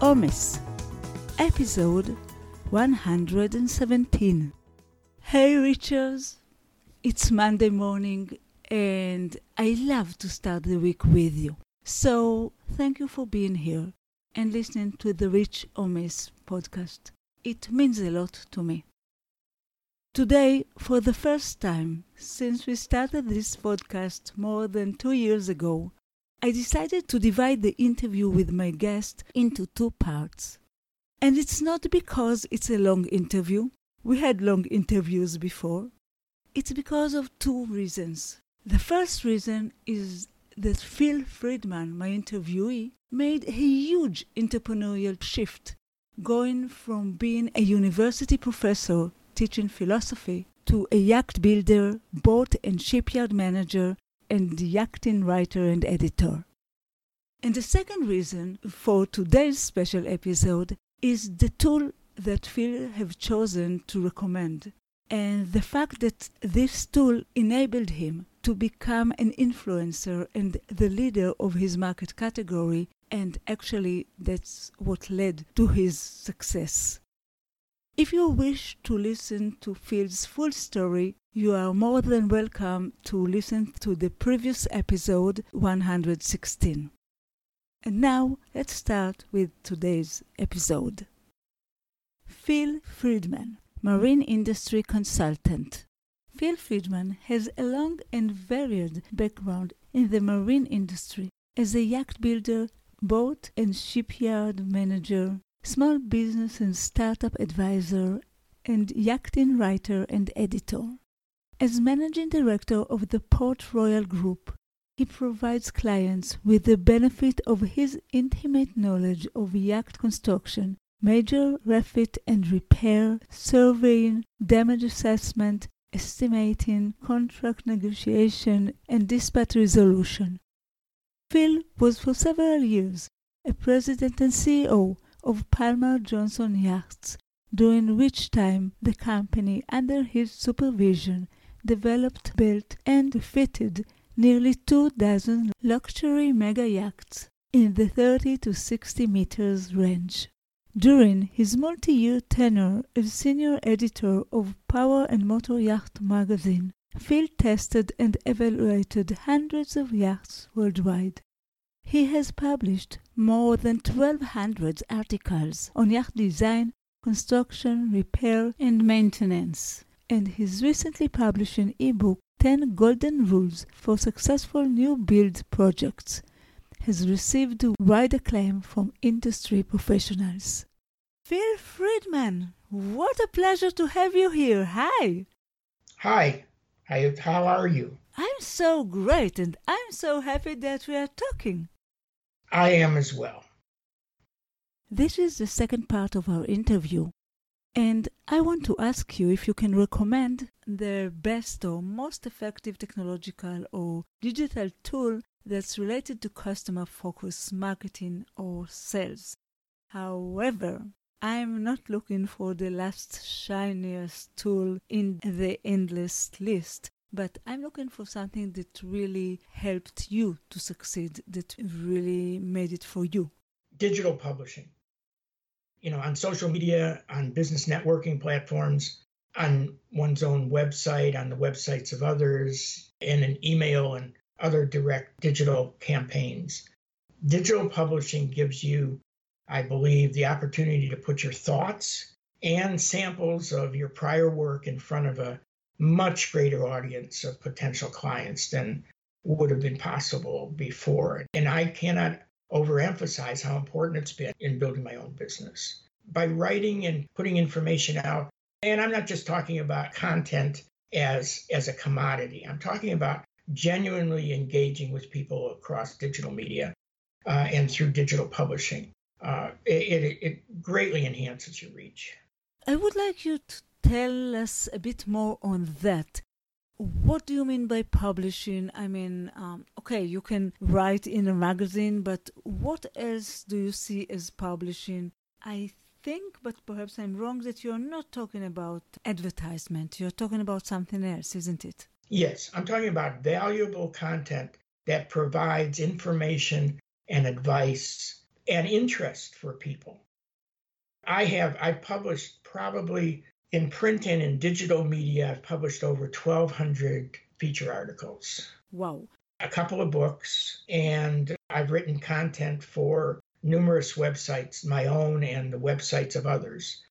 or Miss, episode 117. Hey, Richards! It's Monday morning, and I love to start the week with you. So, thank you for being here and listening to the Reach or Miss podcast. It means a lot to me. Today, for the first time since we started this podcast more than two years ago, I decided to divide the interview with my guest into two parts. And it's not because it's a long interview. We had long interviews before. It's because of two reasons. The first reason is that Phil Friedman, my interviewee, made a huge entrepreneurial shift, going from being a university professor teaching philosophy to a yacht builder, boat and shipyard manager, and yachting writer and editor. And the second reason for today's special episode is the tool that Phil have chosen to recommend and the fact that this tool enabled him to become an influencer and the leader of his market category and actually that's what led to his success. If you wish to listen to Phil's full story, you are more than welcome to listen to the previous episode 116. And now let's start with today's episode. Phil Friedman, Marine Industry Consultant. Phil Friedman has a long and varied background in the marine industry as a yacht builder, boat and shipyard manager, small business and startup advisor, and yachting writer and editor. As managing director of the Port Royal Group, he provides clients with the benefit of his intimate knowledge of yacht construction, major refit and repair, surveying, damage assessment, estimating, contract negotiation, and dispute resolution. Phil was for several years a president and CEO of Palmer Johnson Yachts, during which time the company, under his supervision, developed, built, and fitted nearly two dozen luxury mega yachts in the 30 to 60 meters range. During his multi-year tenure as senior editor of Power and Motor Yacht magazine, Phil tested and evaluated hundreds of yachts worldwide. He has published more than 1,200 articles on yacht design, construction, repair, and maintenance, and his recently published an ebook, 10 Golden Rules for Successful New Build Projects, has received wide acclaim from industry professionals. Phil Friedman, what a pleasure to have you here. Hi. Hi. Hi. How are you? I'm so great, and I'm so happy that we are talking. I am as well. This is the second part of our interview, and I want to ask you if you can recommend the best or most effective technological or digital tool that's related to customer focused marketing or sales. However, I'm not looking for the last shiniest tool in the endless list but I'm looking for something that really helped you to succeed, that really made it for you. Digital publishing. You know, on social media, on business networking platforms, on one's own website, on the websites of others, in an email and other direct digital campaigns. Digital publishing gives you, I believe, the opportunity to put your thoughts and samples of your prior work in front of a much greater audience of potential clients than would have been possible before. And I cannot overemphasize how important it's been in building my own business. By writing and putting information out, and I'm not just talking about content as, as a commodity, I'm talking about genuinely engaging with people across digital media uh, and through digital publishing. uh, it, it, it greatly enhances your reach. I would like you to tell us a bit more on that. What do you mean by publishing? I mean, um, okay, you can write in a magazine, but what else do you see as publishing? I think, but perhaps I'm wrong, that you're not talking about advertisement. You're talking about something else, isn't it? Yes, I'm talking about valuable content that provides information and advice and interest for people. I have, I've published probably in print and in digital media, I've published over 1,200 feature articles. Wow. A couple of books, and I've written content for numerous websites, my own and the websites of others.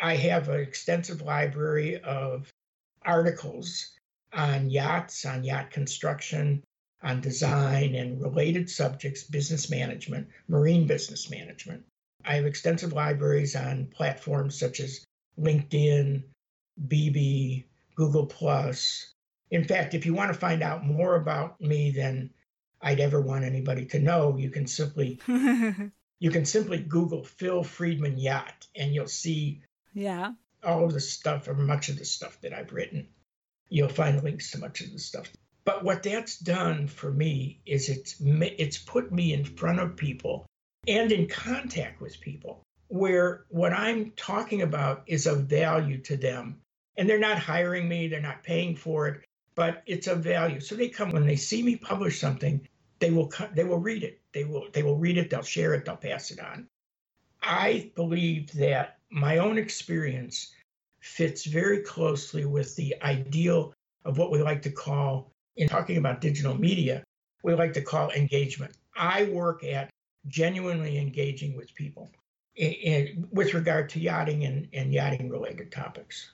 I have an extensive library of articles on yachts, on yacht construction, on design and related subjects, business management, marine business management. I have extensive libraries on platforms such as LinkedIn, beBee, Google Plus. In fact, if you want to find out more about me than I'd ever want anybody to know, you can simply you can simply Google Phil Friedman yacht and you'll see yeah all of the stuff or much of the stuff that I've written. You'll find links to much of the stuff. But what that's done for me is it's it's put me in front of people and in contact with people where what I'm talking about is of value to them. And they're not hiring me, they're not paying for it, but it's of value. So they come when they see me publish something, they will they will read it. They will they will read it, they'll share it, they'll pass it on. I believe that my own experience fits very closely with the ideal of what we like to call in talking about digital media, we like to call engagement. I work at genuinely engaging with people in, with regard to yachting and, and yachting related topics.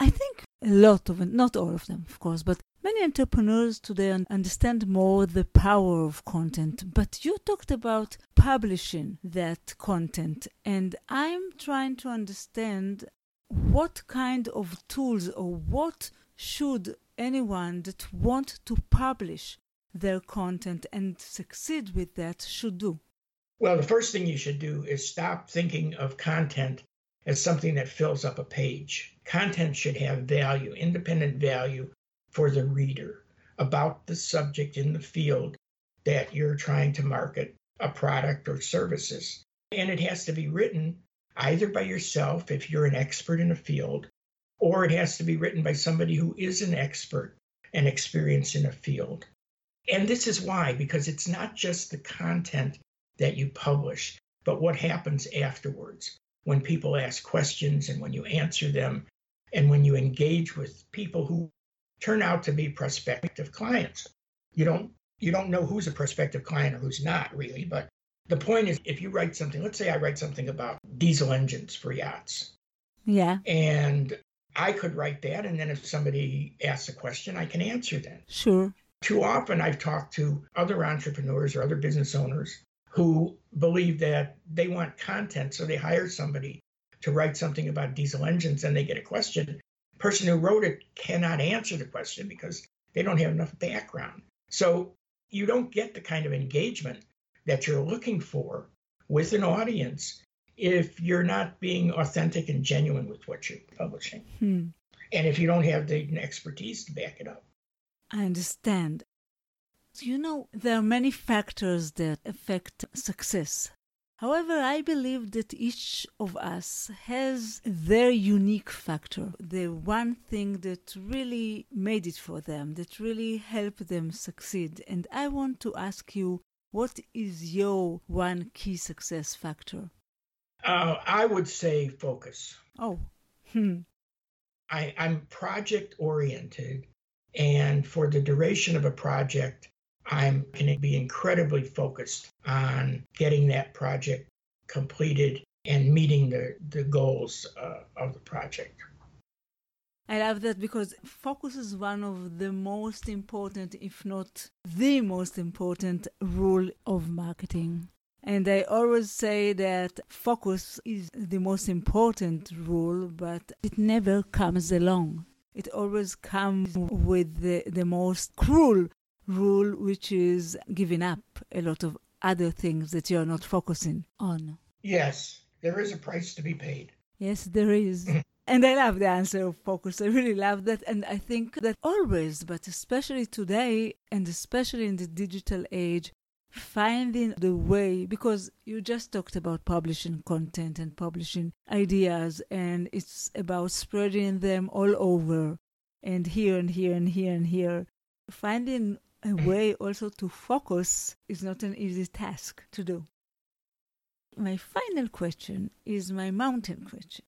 I think a lot of not all of them, of course, but many entrepreneurs today understand more the power of content. But you talked about publishing that content, and I'm trying to understand what kind of tools or what should anyone that want to publish their content and succeed with that should do? Well, the first thing you should do is stop thinking of content as something that fills up a page. Content should have value, independent value for the reader about the subject in the field that you're trying to market a product or services. And it has to be written either by yourself if you're an expert in a field or it has to be written by somebody who is an expert and experienced in a field. And this is why, because it's not just the content that you publish, but what happens afterwards when people ask questions and when you answer them and when you engage with people who turn out to be prospective clients. You don't you don't know who's a prospective client or who's not really, but the point is if you write something, let's say I write something about diesel engines for yachts. Yeah. And I could write that, and then if somebody asks a question, I can answer that. Sure. Too often, I've talked to other entrepreneurs or other business owners who believe that they want content, so they hire somebody to write something about diesel engines, and they get a question. The person who wrote it cannot answer the question because they don't have enough background. So you don't get the kind of engagement that you're looking for with an audience if you're not being authentic and genuine with what you're publishing. Hmm. And if you don't have the expertise to back it up. I understand. You know, there are many factors that affect success. However, I believe that each of us has their unique factor, the one thing that really made it for them, that really helped them succeed. And I want to ask you, what is your one key success factor? Uh, I would say focus. Oh. Hmm. I, I'm project oriented, and for the duration of a project, I'm going to be incredibly focused on getting that project completed and meeting the, the goals uh, of the project. I love that because focus is one of the most important, if not the most important, rule of marketing. And I always say that focus is the most important rule, but it never comes along. It always comes with the, the most cruel rule, which is giving up a lot of other things that you're not focusing on. Yes, there is a price to be paid. Yes, there is. and I love the answer of focus. I really love that. And I think that always, but especially today, and especially in the digital age, finding the way, because you just talked about publishing content and publishing ideas, and it's about spreading them all over and here and here and here and here. Finding a way also to focus is not an easy task to do. My final question is my mountain question.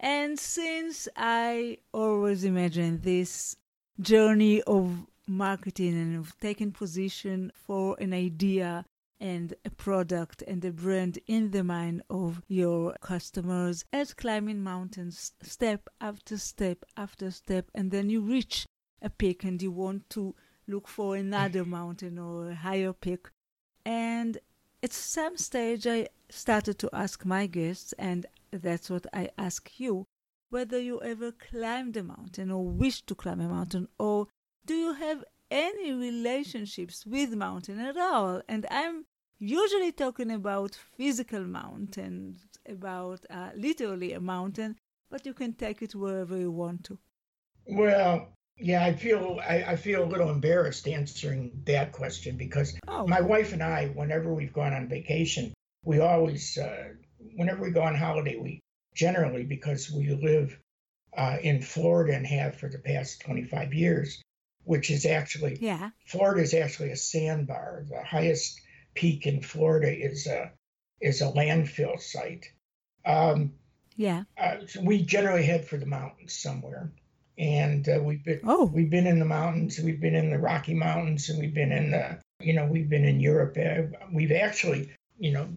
And since I always imagine this journey of marketing and of taking position for an idea and a product and a brand in the mind of your customers as climbing mountains step after step after step and then you reach a peak and you want to look for another mountain or a higher peak. And at some stage i started to ask my guests and that's what i ask you whether you ever climbed a mountain or wish to climb a mountain or do you have any relationships with mountain at all? And i'm usually talking about physical mountains about uh, literally a mountain but you can take it wherever you want to. Well yeah i feel i, I feel a little embarrassed answering that question because oh. my wife and i whenever we've gone on vacation we always uh, whenever we go on holiday we generally because we live uh, in florida and have for the past 25 years which is actually yeah Florida is actually a sandbar. The highest peak in Florida is a is a landfill site. Um, yeah. Uh, so we generally head for the mountains somewhere, and uh, we've been oh. we've been in the mountains. We've been in the Rocky Mountains, and we've been in the you know we've been in Europe. Uh, we've actually you know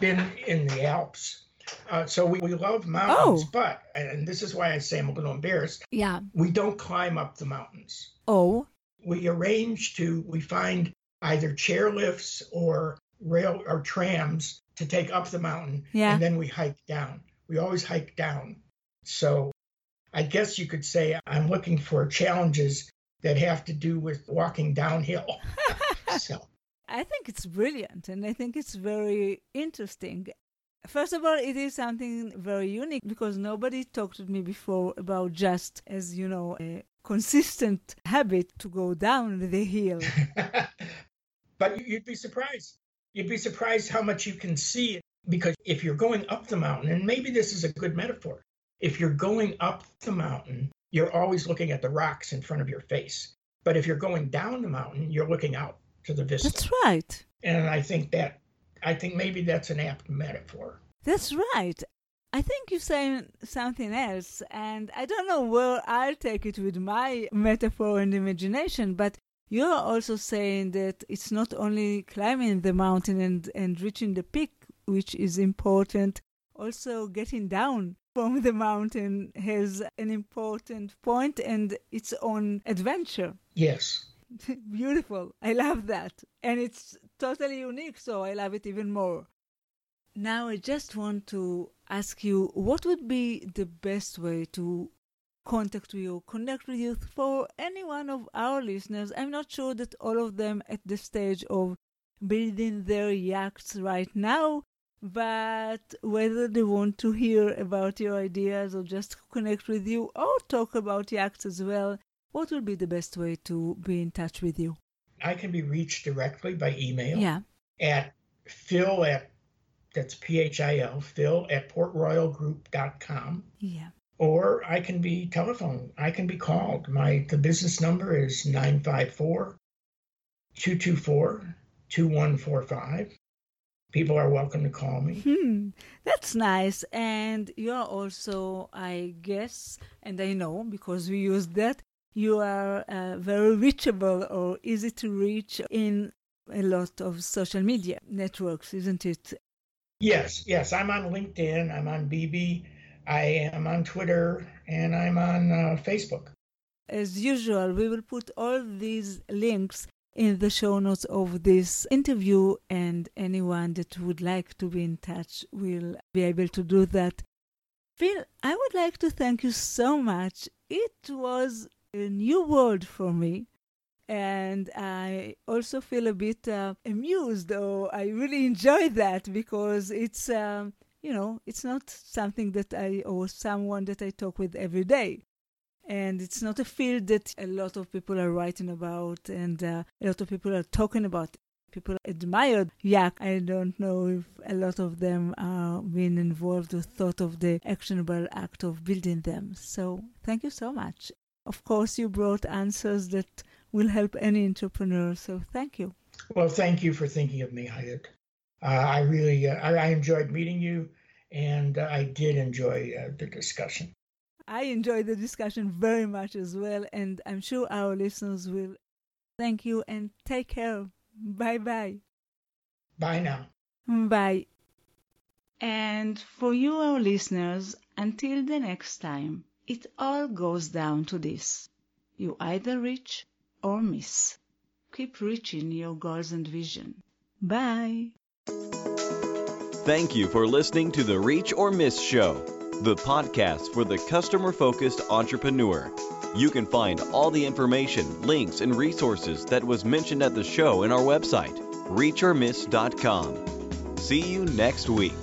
been in the Alps. Uh, so we, we love mountains, oh. but and this is why I say I'm a little embarrassed. Yeah. We don't climb up the mountains. Oh. We arrange to we find either chairlifts or rail or trams to take up the mountain, yeah. and then we hike down. We always hike down. So I guess you could say I'm looking for challenges that have to do with walking downhill. so I think it's brilliant and I think it's very interesting. First of all, it is something very unique because nobody talked to me before about just as, you know, a consistent habit to go down the hill. but you'd be surprised. You'd be surprised how much you can see because if you're going up the mountain, and maybe this is a good metaphor, if you're going up the mountain, you're always looking at the rocks in front of your face. But if you're going down the mountain, you're looking out to the vista. That's right. And I think that I think maybe that's an apt metaphor. That's right. I think you're saying something else, and I don't know where I'll take it with my metaphor and imagination, but you're also saying that it's not only climbing the mountain and, and reaching the peak, which is important, also getting down from the mountain has an important point and its own adventure. Yes. Beautiful. I love that. And it's totally unique, so I love it even more. Now, I just want to ask you what would be the best way to contact you, connect with you for any one of our listeners? I'm not sure that all of them at the stage of building their yachts right now, but whether they want to hear about your ideas or just connect with you or talk about yachts as well, what would be the best way to be in touch with you? I can be reached directly by email Yeah. at phil at that's p-h-i-l phil at portroyalgroup.com Yeah. or i can be telephone i can be called my the business number is 954 224 2145 people are welcome to call me Hmm, that's nice. And you're also, I guess, and I know because we use that, you are uh, very reachable or easy to reach in a lot of social media networks, isn't it? yes yes i'm on linkedin i'm on beBee i am on twitter and i'm on uh, facebook As usual, we will put all these links in the show notes of this interview, and anyone that would like to be in touch will be able to do that. Phil, I would like to thank you so much. It was a new world for me, And I also feel a bit uh, amused, or I really enjoy that because it's, um, you know, it's not something that I, or someone that I talk with every day. And it's not a field that a lot of people are writing about and uh, a lot of people are talking about. People admired Yak. I don't know if a lot of them are being involved or thought of the actionable act of building them. So thank you so much. Of course, you brought answers that will help any entrepreneur. So thank you. Well, thank you for thinking of me, Hayut. Uh, I really uh, I, I, enjoyed meeting you, and uh, I did enjoy uh, the discussion. I enjoyed the discussion very much as well, and I'm sure our listeners will. Thank you and take care. Bye bye. Bye now. Bye. And for you, our listeners, until the next time, it all goes down to this you either reach or miss. Keep reaching your goals and vision. Bye. Thank you for listening to the Reach or Miss Show, the podcast for the customer focused entrepreneur. You can find all the information, links, and resources that was mentioned at the show in our website, reachormiss.com. See you next week.